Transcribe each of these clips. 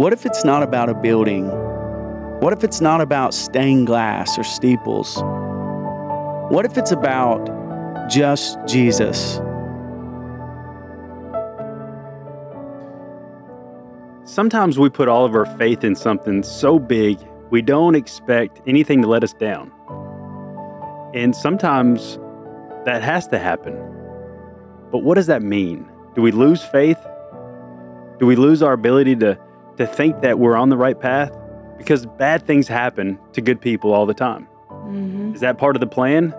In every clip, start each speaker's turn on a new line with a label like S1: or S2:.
S1: What if it's not about a building? What if it's not about stained glass or steeples? What if it's about just Jesus?
S2: Sometimes we put all of our faith in something so big, we don't expect anything to let us down. And sometimes that has to happen. But what does that mean? Do we lose faith? Do we lose our ability to, to think that we're on the right path? Because bad things happen to good people all the time.
S3: Mm-hmm.
S2: Is that part of the plan?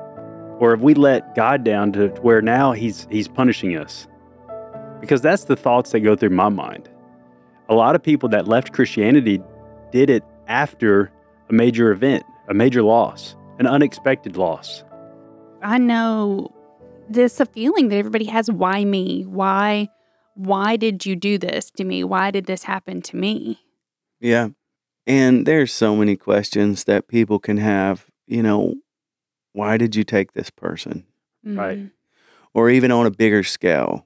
S2: Or have we let God down to where now he's he's punishing us? Because that's the thoughts that go through my mind. A lot of people that left Christianity did it after a major event, a major loss, an unexpected loss.
S3: I know this a feeling that everybody has. Why me? Why? Why did you do this to me? Why did this happen to me?
S1: Yeah. And there's so many questions that people can have, you know, why did you take this person?
S2: Right.
S3: Mhm.
S1: Or even on a bigger scale,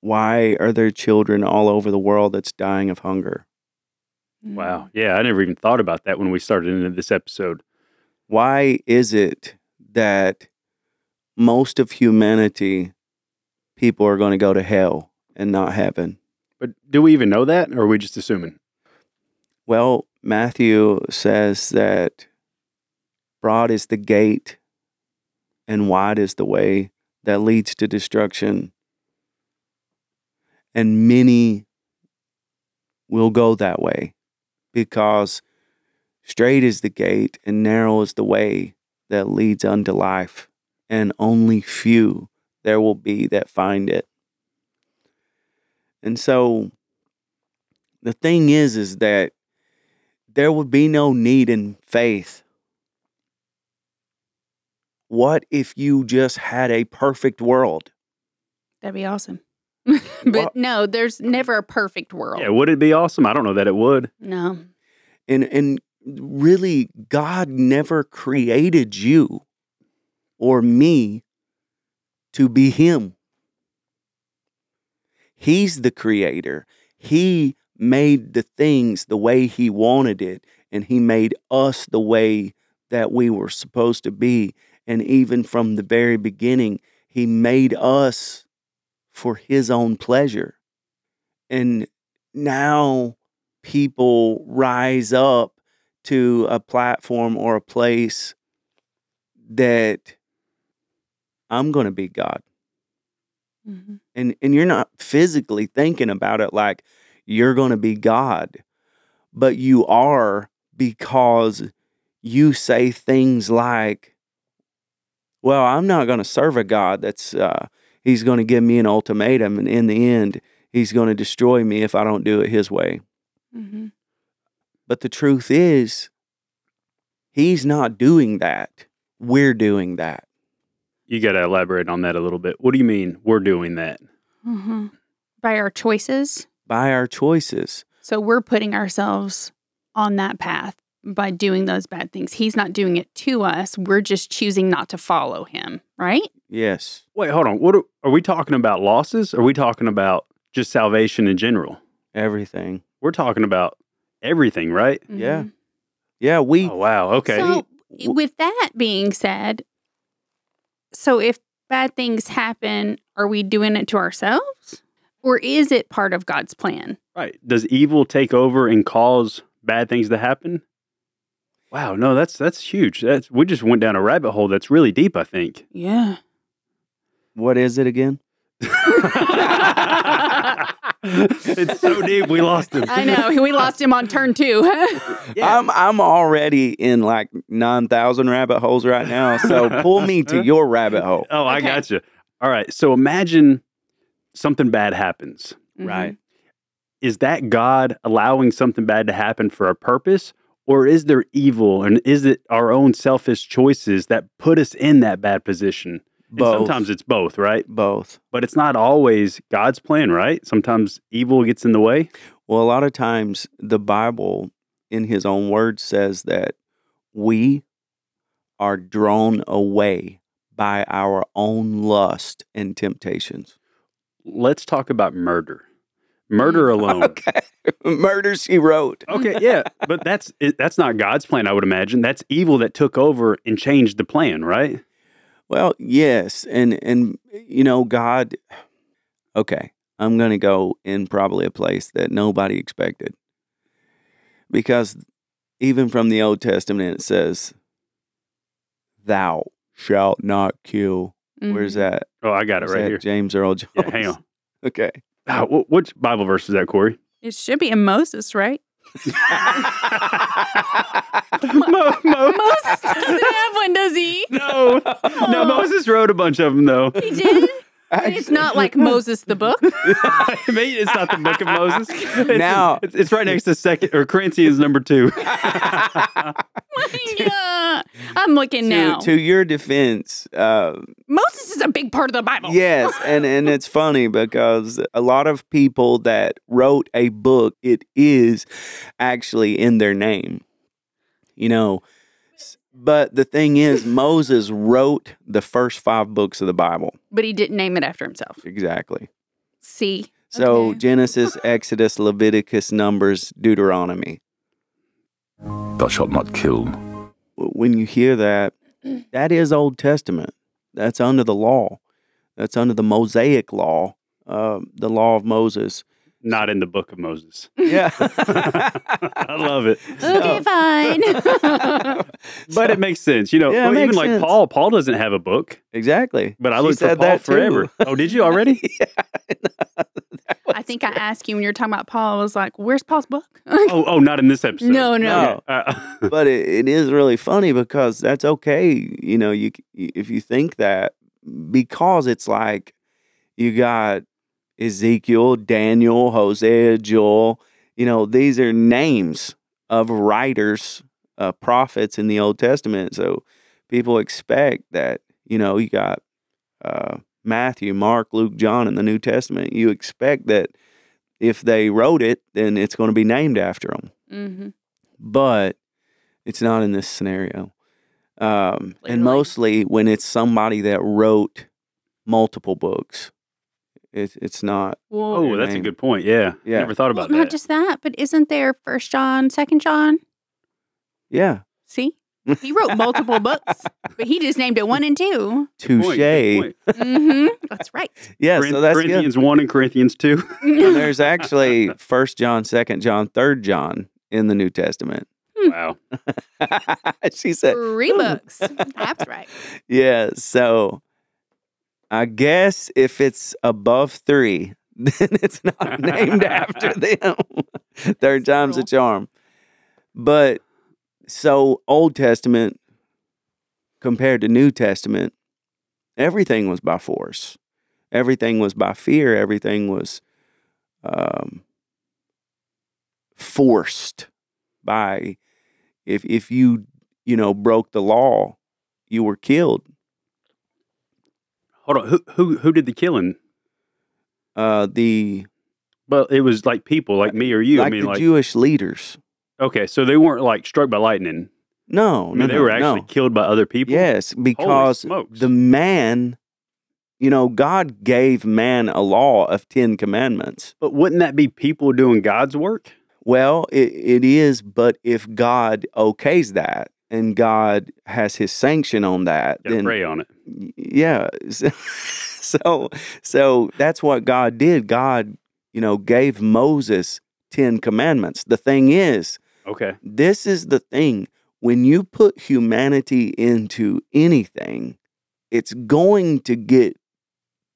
S1: why are there children all over the world that's dying of hunger?
S2: Wow. Yeah, I never even thought about that when we started into this episode.
S1: Why is it that most of humanity, people are going to go to hell and not heaven?
S2: But do we even know that or are we just assuming?
S1: Well, Matthew says that broad is the gate and wide is the way that leads to destruction. And many will go that way because straight is the gate and narrow is the way that leads unto life, and only few there will be that find it. And so the thing is, is that there would be no need in faith. What if you just had a perfect world?
S3: That'd be awesome. but
S1: Well-
S3: no, there's never a perfect world.
S2: Yeah, would it be awesome? I don't know that it would.
S3: No.
S1: And and really God never created you or me to be him. He's the creator. He made the things the way he wanted it and he made us the way that we were supposed to be and even from the very beginning he made us for his own pleasure. And now people rise up to a platform or a place that I'm going to be God.
S3: hmm
S1: And and you're not physically thinking about it like you're going to be God, but you are because you say things like well, I'm not going to serve a God that's uh he's going to give me an ultimatum and in the end he's going to destroy me if I don't do it his way.
S3: hmm
S1: But the truth is, he's not doing that. We're doing that.
S2: You got to elaborate on that a little bit. What do you mean we're doing that?
S3: hmm By our choices.
S1: by our choices.
S3: So we're putting ourselves on that path by doing those bad things. He's not doing it to us. We're just choosing not to follow him, right?
S1: Yes.
S2: Wait, hold on. What are, are we talking about losses? Are we talking about just salvation in general?
S1: Everything.
S2: We're talking about everything, right?
S1: Yeah.
S3: Mhm.
S1: Yeah, we
S2: Oh, wow. Okay.
S3: So, with that being said, so if bad things happen, are we doing it to ourselves? Or is it part of God's plan?
S2: right. Does evil take over and cause bad things to happen? Wow. No, that's that's huge. That's we just went down a rabbit hole that's really deep, I think.
S3: Yeah.
S1: what is it again?
S2: it's so deep we lost him.
S3: I know. We lost him on turn two.
S2: Yeah.
S1: I'm I'm already in like 9,000 rabbit holes right now. So pull me to your rabbit hole.
S2: Oh, I
S3: Okay.
S2: got you. All right. So imagine something bad happens. Mm-hmm.
S1: Right.
S2: Is that God allowing something bad to happen for a purpose? Or is there evil and is it our own selfish choices that put us in that bad position? And sometimes it's both, right?
S1: Both.
S2: But it's not always God's plan, right? Sometimes evil gets in the way.
S1: Well, a lot of times the Bible, in his own words, says that we are drawn away by our own lust and temptations.
S2: Let's talk about murder. Murder alone.
S1: Okay. Murder she wrote.
S2: Okay, yeah, but that's that's not God's plan. I would imagine that's evil that took over and changed the plan, right?
S1: Well, yes, and and you know God. Okay, I'm going to go in probably a place that nobody expected, because even from the Old Testament it says, "Thou shalt not kill." Where's
S3: Mhm.
S1: that?
S2: Oh, I got it
S1: Where's
S2: right here.
S1: James Earl Jones.
S2: Yeah, hang on.
S1: Okay.
S2: Wh- which Bible verse is that, Cory?
S3: It should be in Moses, right?
S2: Mo- Mo-
S3: Moses doesn't have one, does he?
S2: no, no. Moses wrote a bunch of them, though.
S3: He did. And it's not like Moses the book.
S2: It's not the Book of Moses. It's,
S1: Now-
S2: it's, it's right next to Second or Corinthians number two.
S3: yeah. I'm looking
S1: to,
S3: now.
S1: to your defense, uh,
S3: Moses is a big part of the Bible.
S1: Yes, and and it's funny because a lot of people that wrote a book, it is actually in their name. You know, but the thing is Moses wrote the first 5 books of the Bible.
S3: But he didn't name it after himself.
S1: Exactly.
S3: See.
S1: So
S3: Okay.
S1: Genesis, Exodus, Leviticus, Numbers, Deuteronomy.
S4: Thou shalt not kill.
S1: When you hear that, that is Old Testament. That's under the law. That's under the Mosaic law, uh, the law of Moses.
S2: Not in the Book of Moses.
S1: Yeah.
S2: I love it.
S3: Okay, fine.
S2: But it makes sense, you know.
S1: Yeah, it
S2: well, even
S1: makes
S2: like
S1: sense.
S2: Paul, Paul doesn't have a book,
S1: exactly.
S2: but I
S1: She
S2: looked for Paul
S1: that
S2: forever. Oh, did you already?
S3: I think I asked you when you were talking about Paul. I was like, "Where's Paul's book?"
S2: oh, oh, not in this episode.
S3: no, no.
S1: No.
S2: Uh,
S1: but it, it is really funny because that's okay. You know, you if you think that because it's like you got Ezekiel, Daniel, Hosea, Joel. You know, these are names of writers, uh, prophets in the Old Testament. So people expect that. You know, you got uh, Matthew, Mark, Luke, John in the New Testament. You expect that if they wrote it, then it's going to be named after them
S3: hmm
S1: but it's not in this scenario. Um, and mostly when it's somebody that wrote multiple books, it, it's not.
S3: Well,
S2: oh, that's a good point. Yeah.
S1: Yeah.
S2: Never thought
S3: well,
S2: that.
S3: not just that, but isn't there First John, Second John?
S1: Yeah,
S3: See, he wrote multiple books, but he just named it one and two.
S2: Good point,
S1: touche.
S2: point.
S3: hmm That's right.
S1: Yeah,
S2: Corinth-
S1: so that's good.
S2: Corinthians 1 and Corinthians 2.
S1: And there's actually First John, Second John, Third John in the New Testament.
S2: wow.
S1: she said,
S3: Three books. That's right.
S1: Yeah, so I guess if it's above three, then it's not named after them. Third time's a charm. But so Old Testament compared to New Testament, everything was by force. Everything was by fear. Everything was um, forced by if if you you know broke the law, you were killed.
S2: Hold on. Who, who, who did the killing?
S1: Uh, the
S2: Well, it was like people like me or you.
S1: like
S2: I mean,
S1: the
S2: like,
S1: Jewish leaders.
S2: okay, so they weren't like struck by lightning.
S1: No,
S2: I mean,
S1: no,
S2: they
S1: no,
S2: were actually
S1: no.
S2: killed by other people.
S1: Yes, because the man, you know, God gave man a law of Ten Commandments.
S2: But wouldn't that be people doing God's work?
S1: Well, it, it is, but if God okays that and God has His sanction on that,
S2: Gotta
S1: then
S2: pray on it.
S1: yeah. So, so that's what God did. God, you know, gave Moses Ten Commandments. The thing is,
S2: Okay.
S1: this is the thing when you put humanity into anything it's going to get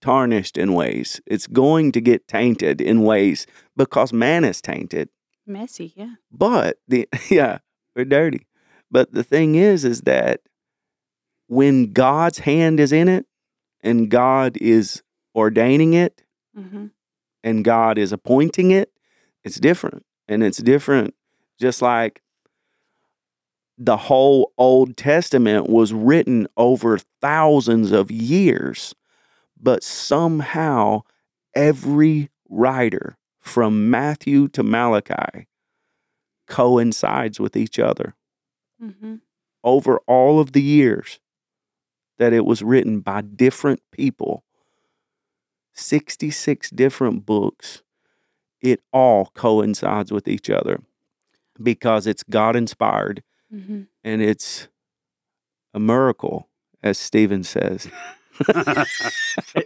S1: tarnished in ways it's going to get tainted in ways because man is tainted
S3: Messy, yeah.
S1: but the yeah we're dirty but the thing is is that when god's hand is in it and god is ordaining it
S3: hmm
S1: and God is appointing it, it's different. And it's different just like the whole Old Testament was written over thousands of years, but somehow every writer from Matthew to Malachi coincides with each other
S3: hmm
S1: over all of the years that it was written by different people 66 different books it all coincides with each other because it's God inspired
S3: Mhm.
S1: and it's a miracle, as Steven says.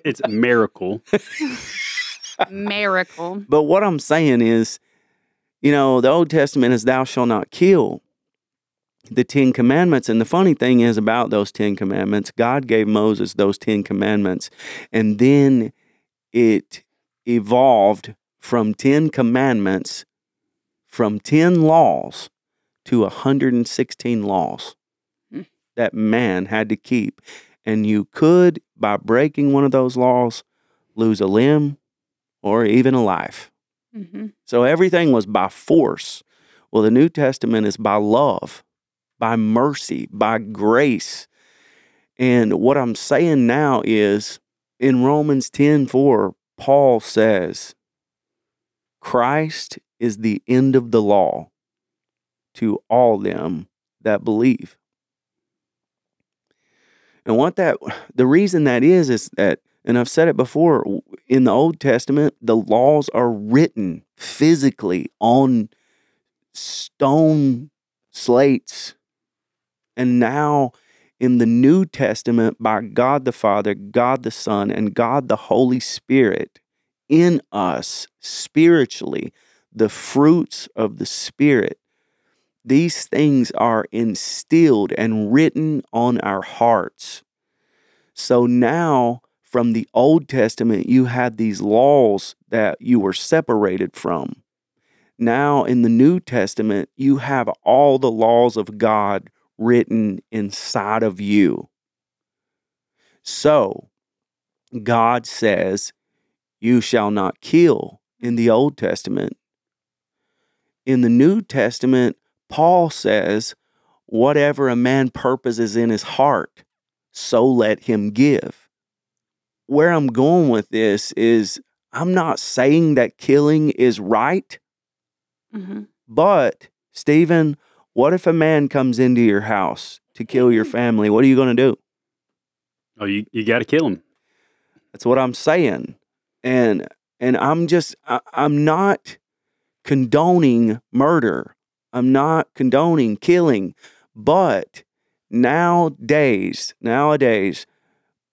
S2: It's a miracle.
S3: Miracle.
S1: But what I'm saying is, you know, the Old Testament is thou shalt not kill. The Ten Commandments. And the funny thing is about those Ten Commandments, God gave Moses those Ten Commandments. And then it evolved from 10 commandments, from 10 laws to 116 laws
S3: Hmm.
S1: that man had to keep. And you could, by breaking one of those laws, lose a limb or even a life.
S3: hmm
S1: So everything was by force. Well, the New Testament is by love, by mercy, by grace. And what I'm saying now is in Romans 10 4, Paul says, Christ is the end of the law to all them that believe. And what that, the reason that is, is that, and I've said it before, in the Old Testament, the laws are written physically on stone slates. And now in the New Testament, by God the Father, God the Son, and God the Holy Spirit in us spiritually, the fruits of the Spirit, these things are instilled and written on our hearts. So now, from the Old Testament, you had these laws that you were separated from. Now, in the New Testament, you have all the laws of God written inside of you. So, God says, You shall not kill in the Old Testament. In the New Testament, Paul says, Whatever a man purposes in his heart, so let him give. Where I'm going with this is I'm not saying that killing is right,
S3: hmm
S1: but Steven, what if a man comes into your house to kill your family? What are you going to do?
S2: Oh, you, you got to kill him.
S1: That's what I'm saying. And and I'm just I, I'm not condoning murder. I'm not condoning killing, but nowadays, nowadays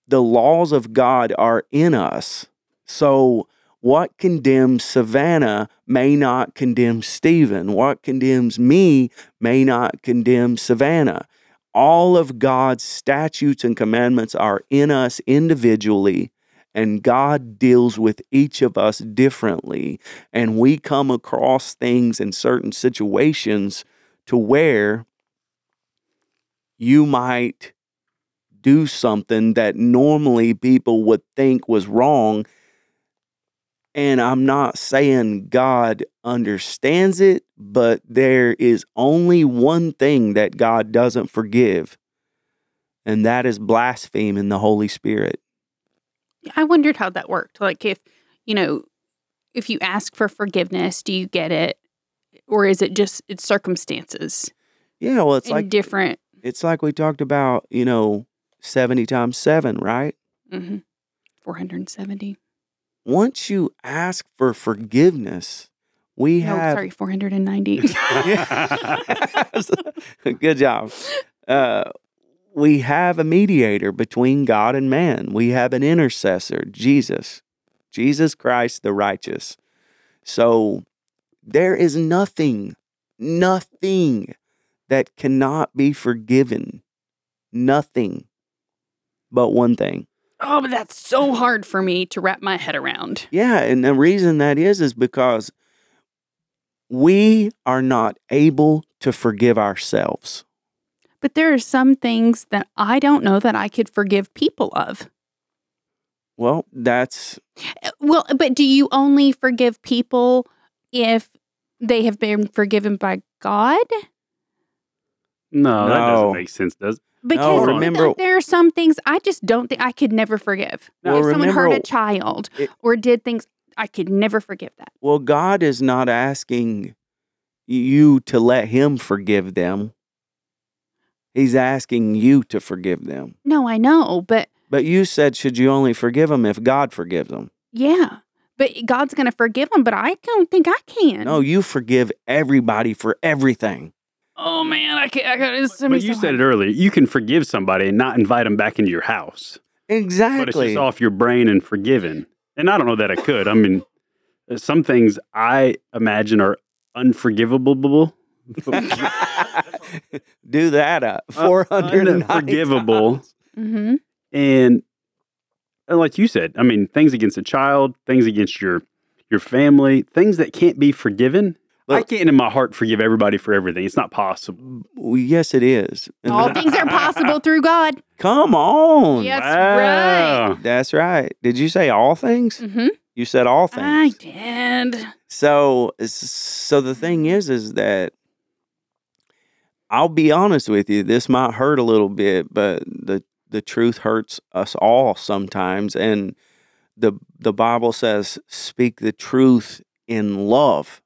S1: the laws of God are in us. So what condemns Savannah may not condemn Steven. What condemns me may not condemn Savannah. All of God's statutes and commandments are in us individually, and God deals with each of us differently. And we come across things in certain situations to where you might do something that normally people would think was wrong. And I'm not saying God understands it, but there is only one thing that God doesn't forgive, and that is blaspheming the Holy Spirit.
S3: I wondered how that worked. Like if, you know, if you ask for forgiveness, do you get it? Or is it just it's circumstances
S1: Yeah, well, it's like
S3: different?
S1: it's like we talked about, you know, 70 times 7, right?
S3: Mm-hmm. 470.
S1: Once you ask for forgiveness, we
S3: No,
S1: have
S3: sorry, 490.
S1: Good job. Uh, we have a mediator between God and man. We have an intercessor, Jesus, Jesus Christ the righteous. So there is nothing, nothing that cannot be forgiven. Nothing but one thing.
S3: Oh, but that's so hard for me to wrap my head around.
S1: Yeah, and the reason that is is because we are not able to forgive ourselves.
S3: But there are some things that I don't know that I could forgive people of.
S1: Well, that's
S3: Uh, Well, but do you only forgive people if they have been forgiven by God?
S2: No, that doesn't make sense, does it?
S3: Because
S1: remember-
S3: there are some things I just don't think I could never forgive.
S1: Well,
S3: if someone hurt a child
S1: It-
S3: or did things, I could never forgive that.
S1: Well, God is not asking you to let Him forgive them. He's asking you to forgive them.
S3: No, I know, but
S1: But you said, should you only forgive them if God forgives them?
S3: yeah. But God's going to forgive them, but I don't think I can.
S1: No, you forgive everybody for everything.
S3: Oh man, I can't. I got it's so
S2: But you said it earlier. You can forgive somebody and not invite them back into your house. Exactly. But it's
S1: Exactly.
S2: just off your brain and forgiven. And I don't know that I could. I mean, some things I imagine are unforgivable.
S1: Do that uh, 400
S2: unforgivable.
S3: Mhm.
S2: And and like you said, I mean, things against a child, things against your your family, things that can't be forgiven. I can't in my heart forgive everybody for everything. It's not possible.
S1: Well, yes, it is.
S3: All things are possible through God.
S1: Come on.
S3: Yes, right.
S1: That's right. Did you say all things?
S3: Mm-hmm.
S1: You said all things.
S3: I did.
S1: So, so the thing is, is that I'll be honest with you. This might hurt a little bit, but the the truth hurts us all sometimes. And the the Bible says, "Speak the truth in love."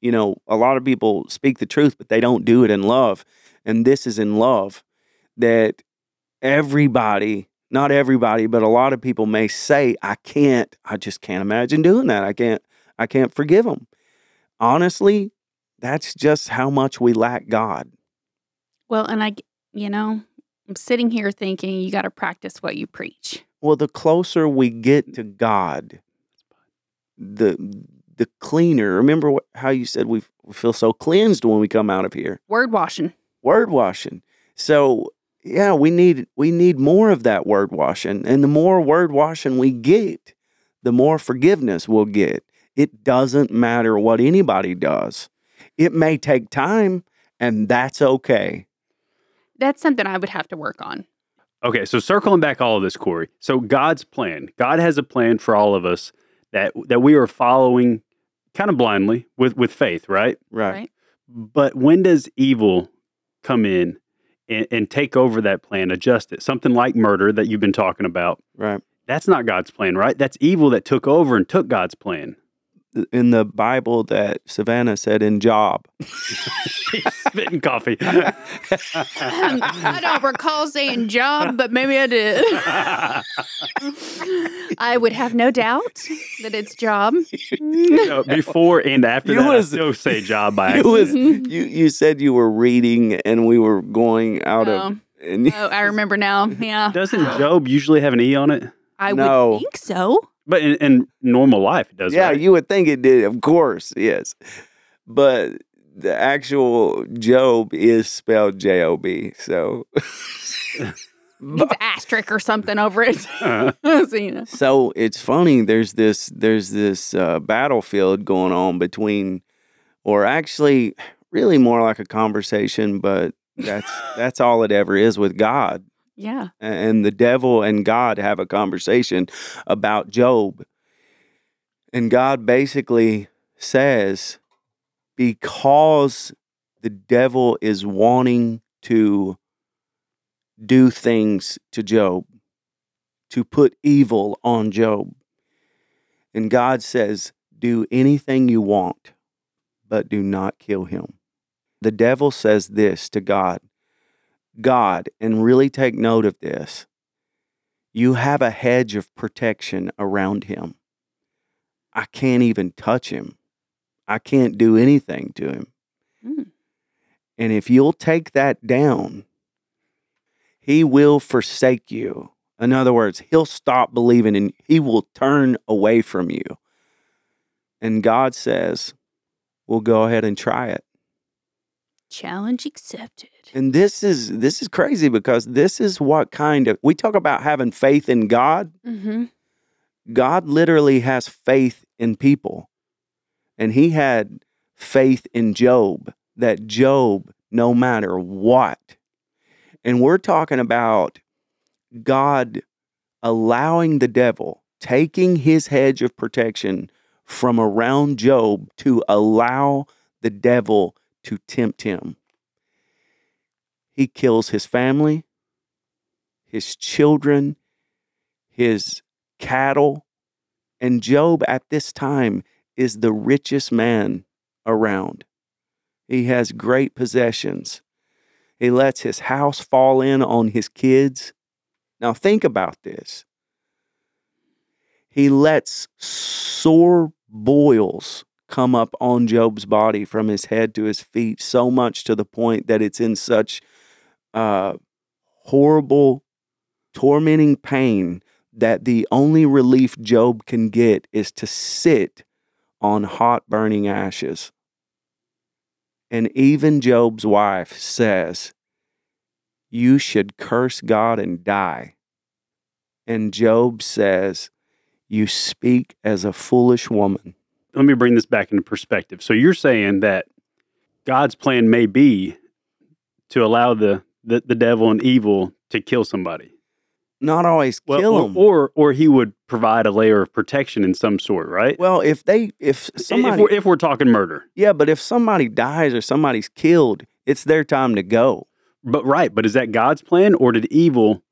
S1: You know, a lot of people speak the truth, but they don't do it in love. And this is in love that everybody, not everybody, but a lot of people may say, I can't, I just can't imagine doing that. I can't, I can't forgive them. Honestly, that's just how much we lack God.
S3: Well, and I, you know, I'm sitting here thinking you got to practice what you preach.
S1: Well, the closer we get to God, the the cleaner. Remember what, how you said we we feel so cleansed when we come out of here.
S3: Word washing.
S1: word washing. So yeah, we need we need more of that word washing, and the more word washing we get, the more forgiveness we'll get. It doesn't matter what anybody does. It may take time, and that's okay.
S3: That's something I would have to work on.
S2: Okay, so circling back all of this, Cory. So God's plan. God has a plan for all of us that that we are following kind of blindly with with faith, right?
S1: Right.
S3: Right.
S2: But when does evil come in and, and take over that plan, adjust it? Something like murder that you've been talking about.
S1: Right.
S2: That's not God's plan, right? That's evil that took over and took God's plan.
S1: In the Bible, that Savannah said in Job.
S2: She's spitting coffee.
S3: I don't recall saying job, but maybe I did. I would have no doubt that it's job.
S2: No, before and after
S1: You
S2: that,
S1: was-
S2: I still say job by accident.
S1: was you. You said you were reading, and we were going out of.
S3: Oh.
S1: And
S3: Oh, I remember now. Yeah.
S2: Doesn't Job usually have an E on it?
S3: I
S1: No.
S3: would think so.
S2: But in, in normal life, it does.
S1: yeah,
S2: right?
S1: you would think it did, of course, yes. But the actual Job is spelled J O B. So,
S3: It's asterisk or something over it.
S2: Uh,
S3: so, you know.
S1: so it's funny. There's this there's this uh, battlefield going on between, or actually, really more like a conversation, but that's that's all it ever is with God.
S3: Yeah.
S1: and the devil and God have a conversation about Job. And God basically says, because the devil is wanting to do things to Job, to put evil on Job. And God says, do anything you want, but do not kill him. The devil says this to God God, and really take note of this, you have a hedge of protection around him. I can't even touch him. I can't do anything to him.
S3: Mm.
S1: And if you'll take that down, he will forsake you. In other words, he'll stop believing and he will turn away from you. And God says, We'll go ahead and try it.
S3: Challenge accepted.
S1: And this is this is crazy because this is what kind of we talk about having faith in God.
S3: Mm-hmm.
S1: God literally has faith in people. And he had faith in Job that Job no matter what. And we're talking about God allowing the devil taking his hedge of protection from around Job to allow the devil to tempt him. He kills his family, his children, his cattle, and Job at this time is the richest man around. He has great possessions. He lets his house fall in on his kids. Now, think about this. he lets sore boils come up on Job's body from his head to his feet, so much to the point that it's in such uh, horrible, tormenting pain that the only relief Job can get is to sit on hot, burning ashes. And even Job's wife says, You should curse God and die. And Job says, You speak as a foolish woman.
S2: Let me bring this back into perspective. So you're saying that God's plan may be to allow the the, the devil and evil to kill somebody.
S1: Not always
S2: Well,
S1: kill
S2: or,
S1: them.
S2: or or he would provide a layer of protection in some sort, right?
S1: well, if they, if
S2: if
S1: somebody,
S2: we're, if we're talking murder,
S1: yeah, but if somebody dies or somebody's killed, it's their time to go.
S2: but right, but is that God's plan, or did evil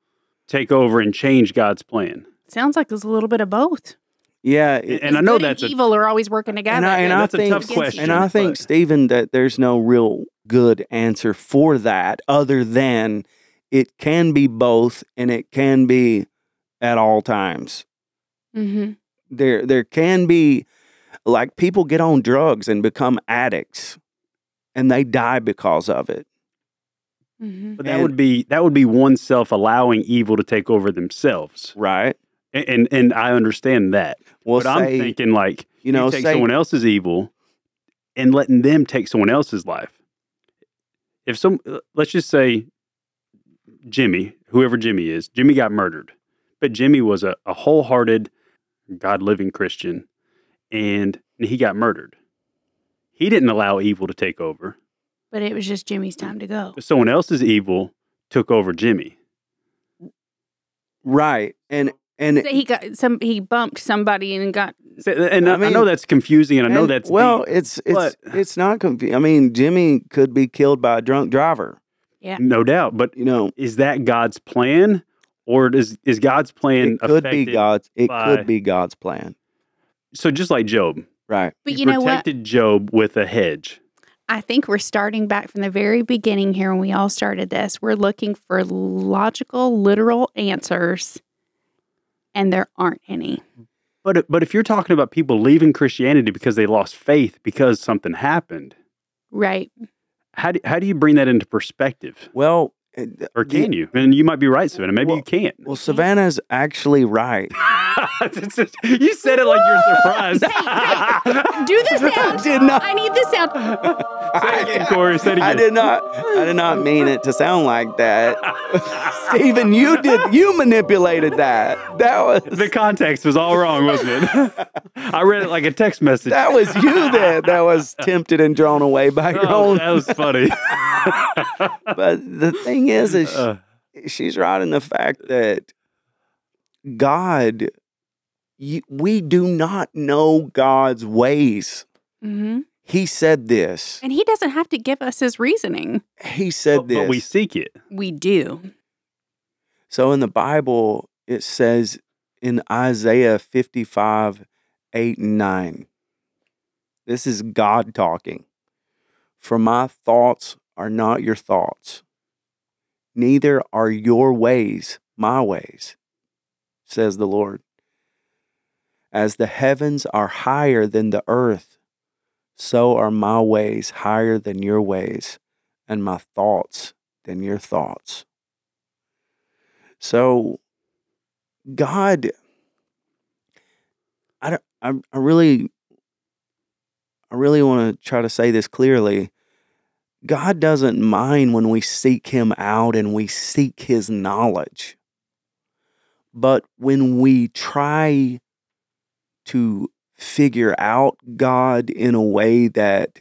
S2: take over and change God's plan?
S3: Sounds like there's a little bit of both.
S1: Yeah,
S2: And,
S1: it-
S2: and I know
S3: Good
S2: that's a,
S3: evil are always working together.
S1: and I, and
S2: Yeah,
S1: I
S2: that's a
S1: think,
S2: tough question,
S1: and I think
S2: but-
S1: Steven that there's no real good answer for that other than it can be both and it can be at all times.
S3: hmm
S1: There there can be like people get on drugs and become addicts and they die because of it.
S3: hmm
S2: but that
S1: and-
S2: would be that would be oneself allowing evil to take over themselves,
S1: Right?
S2: And and, and I understand that.
S1: Well,
S2: but I'm thinking like
S1: you know
S2: take
S1: say
S2: someone else's evil and letting them take someone else's life. If some, let's just say Jimmy, whoever Jimmy is, Jimmy got murdered, but Jimmy was a, a wholehearted, God living Christian, and he got murdered. He didn't allow evil to take over.
S3: But it was just Jimmy's time to go.
S2: Someone else's evil took over Jimmy.
S1: right and and
S3: Say he got some. He bumped somebody and got.
S2: And
S1: I
S2: I, I know that's confusing, and I know
S1: and-
S2: that's
S1: well,
S2: deep,
S1: it's it's it's not confusing. I mean, Jimmy could be killed by a drunk driver.
S2: Yeah, no doubt. But
S1: You know,
S2: is that God's plan, or is is God's plan
S1: it could be God's. It
S2: by-
S1: could be God's plan.
S2: So just like Job,
S1: Right.
S3: But
S2: he
S3: you know what?
S2: Job with a hedge.
S3: I think we're starting back from the very beginning here when we all started this. We're looking for logical, literal answers, and there aren't any.
S2: But but if you're talking about people leaving Christianity because they lost faith because something happened,
S3: Right.
S2: how do, how do you bring that into perspective?
S1: Well,
S2: Or
S1: the-
S2: can you? And you might be right, Savannah. Maybe
S1: Well-
S2: you can't.
S1: Well, Savannah's actually right.
S2: You said it like you're surprised.
S3: Do the sound.
S1: I did not.
S3: I need the sound.
S2: Say it again, Cory. Say it
S1: I did not. I did not mean it to sound like that. Steven, you did. You manipulated that. That was
S2: The context was all wrong, wasn't it? I read it like a text message.
S1: that was you that that was tempted and drawn away by your
S2: Oh,
S1: own.
S2: that was funny.
S1: But the thing is, is
S2: Uh,
S1: she's right in the fact that God, you, we do not know God's ways.
S3: hmm
S1: He said this.
S3: And he doesn't have to give us his reasoning.
S1: He said
S2: but,
S1: this.
S2: but we seek it.
S3: We do.
S1: So in the Bible, it says in Isaiah 55, 8 and 9, this is God talking. For my thoughts are not your thoughts, neither are your ways my ways, says the Lord. As the heavens are higher than the earth, so are my ways higher than your ways, and my thoughts than your thoughts. So, God, I, don't- I, I really, I really want to try to say this clearly. God doesn't mind when we seek Him out and we seek His knowledge. But when we try to figure out God in a way that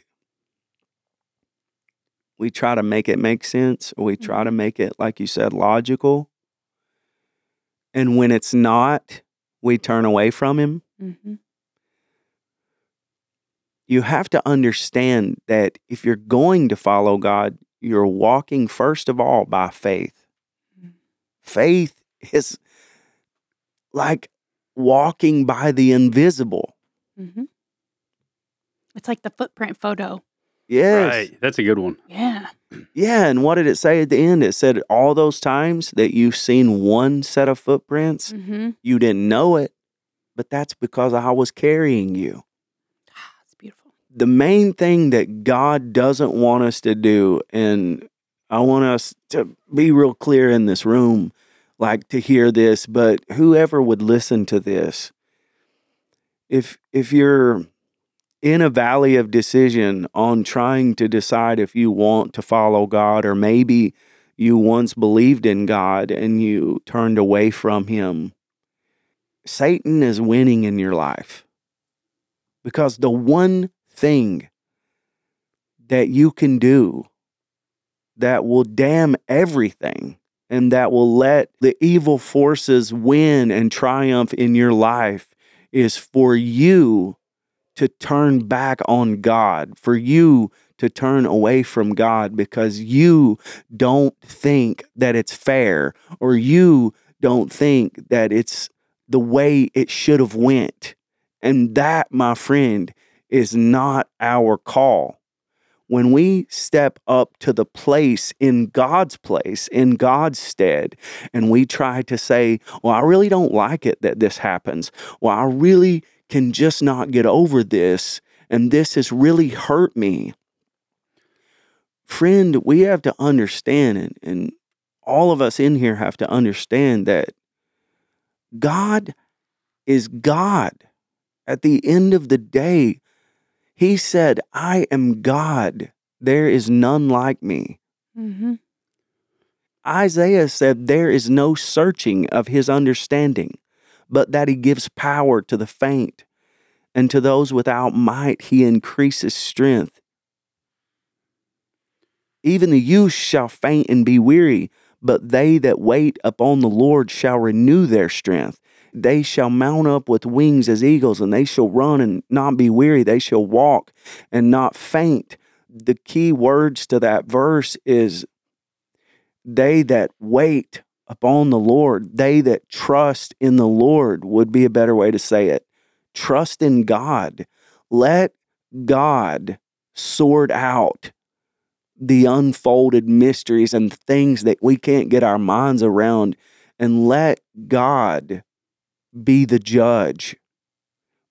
S1: we try to make it make sense, or we try to make it, like you said, logical, and when it's not, we turn away from Him.
S3: hmm
S1: you have to understand that if you're going to follow God, you're walking first of all by faith.
S3: Mm.
S1: Faith is like walking by the invisible.
S3: hmm It's like the footprint photo.
S1: Yes.
S2: Right. That's a good one.
S3: Yeah.
S1: Yeah. And what did it say at the end? It said all those times that you've seen one set of footprints,
S3: hmm
S1: you didn't know it, but that's because I was carrying you. The main thing that God doesn't want us to do, and I want us to be real clear in this room, like to hear this, but whoever would listen to this, if if you're in a valley of decision on trying to decide if you want to follow God or maybe you once believed in God and you turned away from him, Satan is winning in your life. Because the one thing that you can do that will damn everything and that will let the evil forces win and triumph in your life is for you to turn back on God, for you to turn away from God because you don't think that it's fair or you don't think that it's the way it should have went. And that, my friend, is not our call. When we step up to the place in God's place, in God's stead, and we try to say, Well, I really don't like it that this happens. Well, I really can just not get over this, and this has really hurt me. Friend, we have to understand, and, and all of us in here have to understand that God is God. At the end of the day, He said, I am God. There is none like me.
S3: Mm-hmm.
S1: Isaiah said, There is no searching of His understanding, but that He gives power to the faint, and to those without might He increases strength. Even the youth shall faint and be weary, but they that wait upon the Lord shall renew their strength. They shall mount up with wings as eagles, and they shall run and not be weary. They shall walk and not faint. The key words to that verse is they that wait upon the Lord, they that trust in the Lord would be a better way to say it. Trust in God. Let God sort out the unfolded mysteries and things that we can't get our minds around and let God be the judge.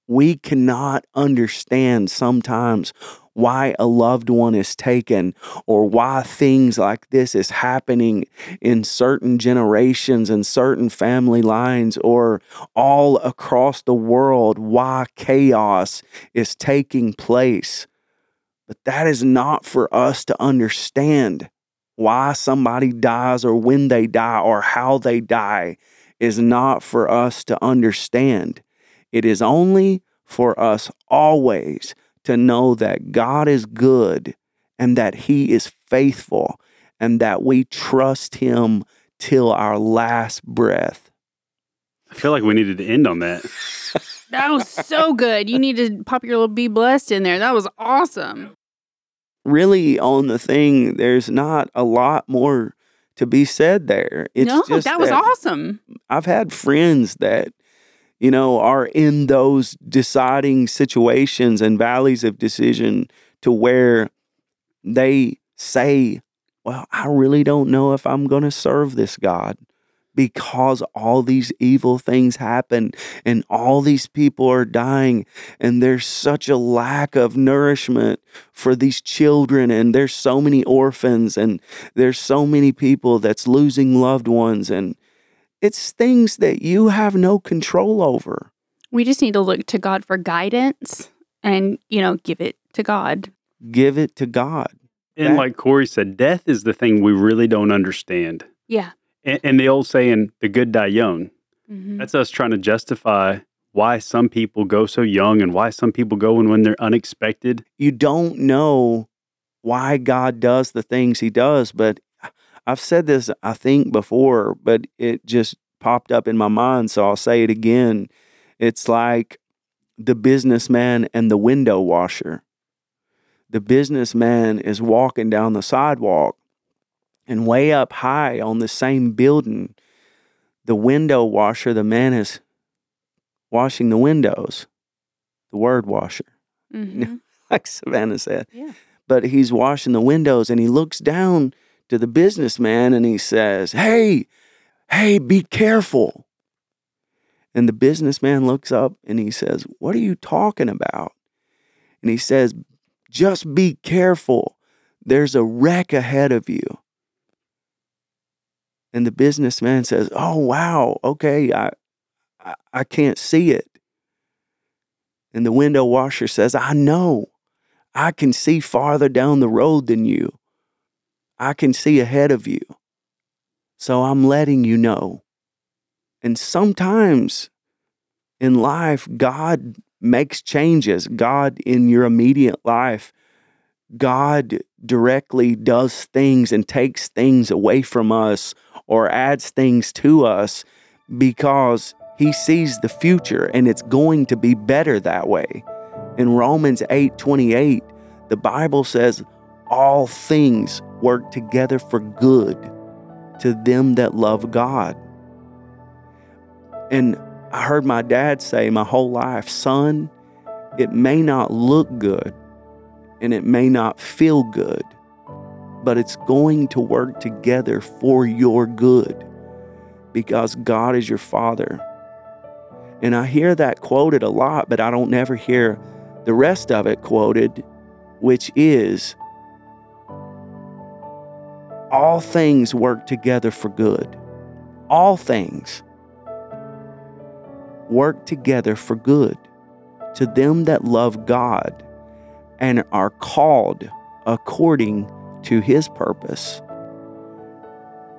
S1: We cannot understand sometimes why a loved one is taken or why things like this is happening in certain generations and certain family lines or all across the world why chaos is taking place but that is not for us to understand why somebody dies or when they die or how they die is not for us to understand. It is only for us always to know that God is good and that He is faithful and that we trust Him till our last breath.
S2: I feel like we needed to end on that.
S3: That was so good. You need to pop your little be blessed in there. That was awesome.
S1: Really, on the thing, there's not a lot more to be said there. It's
S3: no,
S1: just
S3: that was awesome.
S1: I've had friends that, you know, are in those deciding situations and valleys of decision to where they say, Well, I really don't know if I'm going to serve this God because all these evil things happen and all these people are dying and there's such a lack of nourishment for these children and there's so many orphans and there's so many people that's losing loved ones and it's things that you have no control over
S3: We just need to look to God for guidance and, you know, give it to God.
S1: give it to god
S2: And
S1: That-
S2: like Cory said, death is the thing we really don't understand.
S3: Yeah.
S2: And, and the old saying, the good die young,
S3: Mm-hmm.
S2: that's us trying to justify why some people go so young and why some people go when, when they're unexpected.
S1: you don't know why God does the things he does. But I've said this, I think, before, but it just popped up in my mind. So I'll say it again. It's like the businessman and the window washer. The businessman is walking down the sidewalk, and way up high on the same building, the window washer, the man is washing the windows, the word washer
S3: Mm-hmm.
S1: like Savannah said.
S3: Yeah.
S1: But he's washing the windows and he looks down to the businessman and he says, Hey, hey, be careful. And the businessman looks up and he says, What are you talking about? And he says, Just be careful. There's a wreck ahead of you. And the businessman says, Oh, wow. Okay. I, I, can't see it. And the window washer says, I know. I can see farther down the road than you. I can see ahead of you. So I'm letting you know. And sometimes in life, God makes changes. God, in your immediate life, God directly does things and takes things away from us or adds things to us because he sees the future and it's going to be better that way. In Romans 8 28, the Bible says, All things work together for good to them that love God. And I heard my dad say my whole life, son, it may not look good and it may not feel good, but it's going to work together for your good because God is your father. And I hear that quoted a lot, but I don't never hear the rest of it quoted, which is all things work together for good. All things work together for good to them that love God and are called according to his purpose.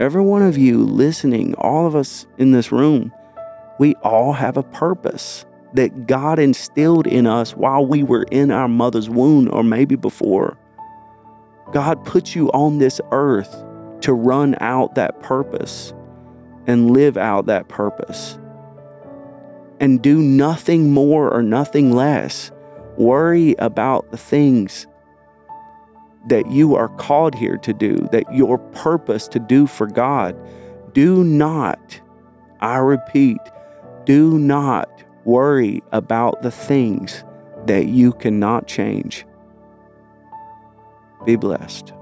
S1: Every one of you listening, all of us in this room, we all have a purpose that God instilled in us while we were in our mother's womb or maybe before. God put you on this earth to run out that purpose and live out that purpose. And do nothing more or nothing less. Worry about the things that you are called here to do, that your purpose to do for God. Do not, I repeat, do not worry about the things that you cannot change. Be blessed.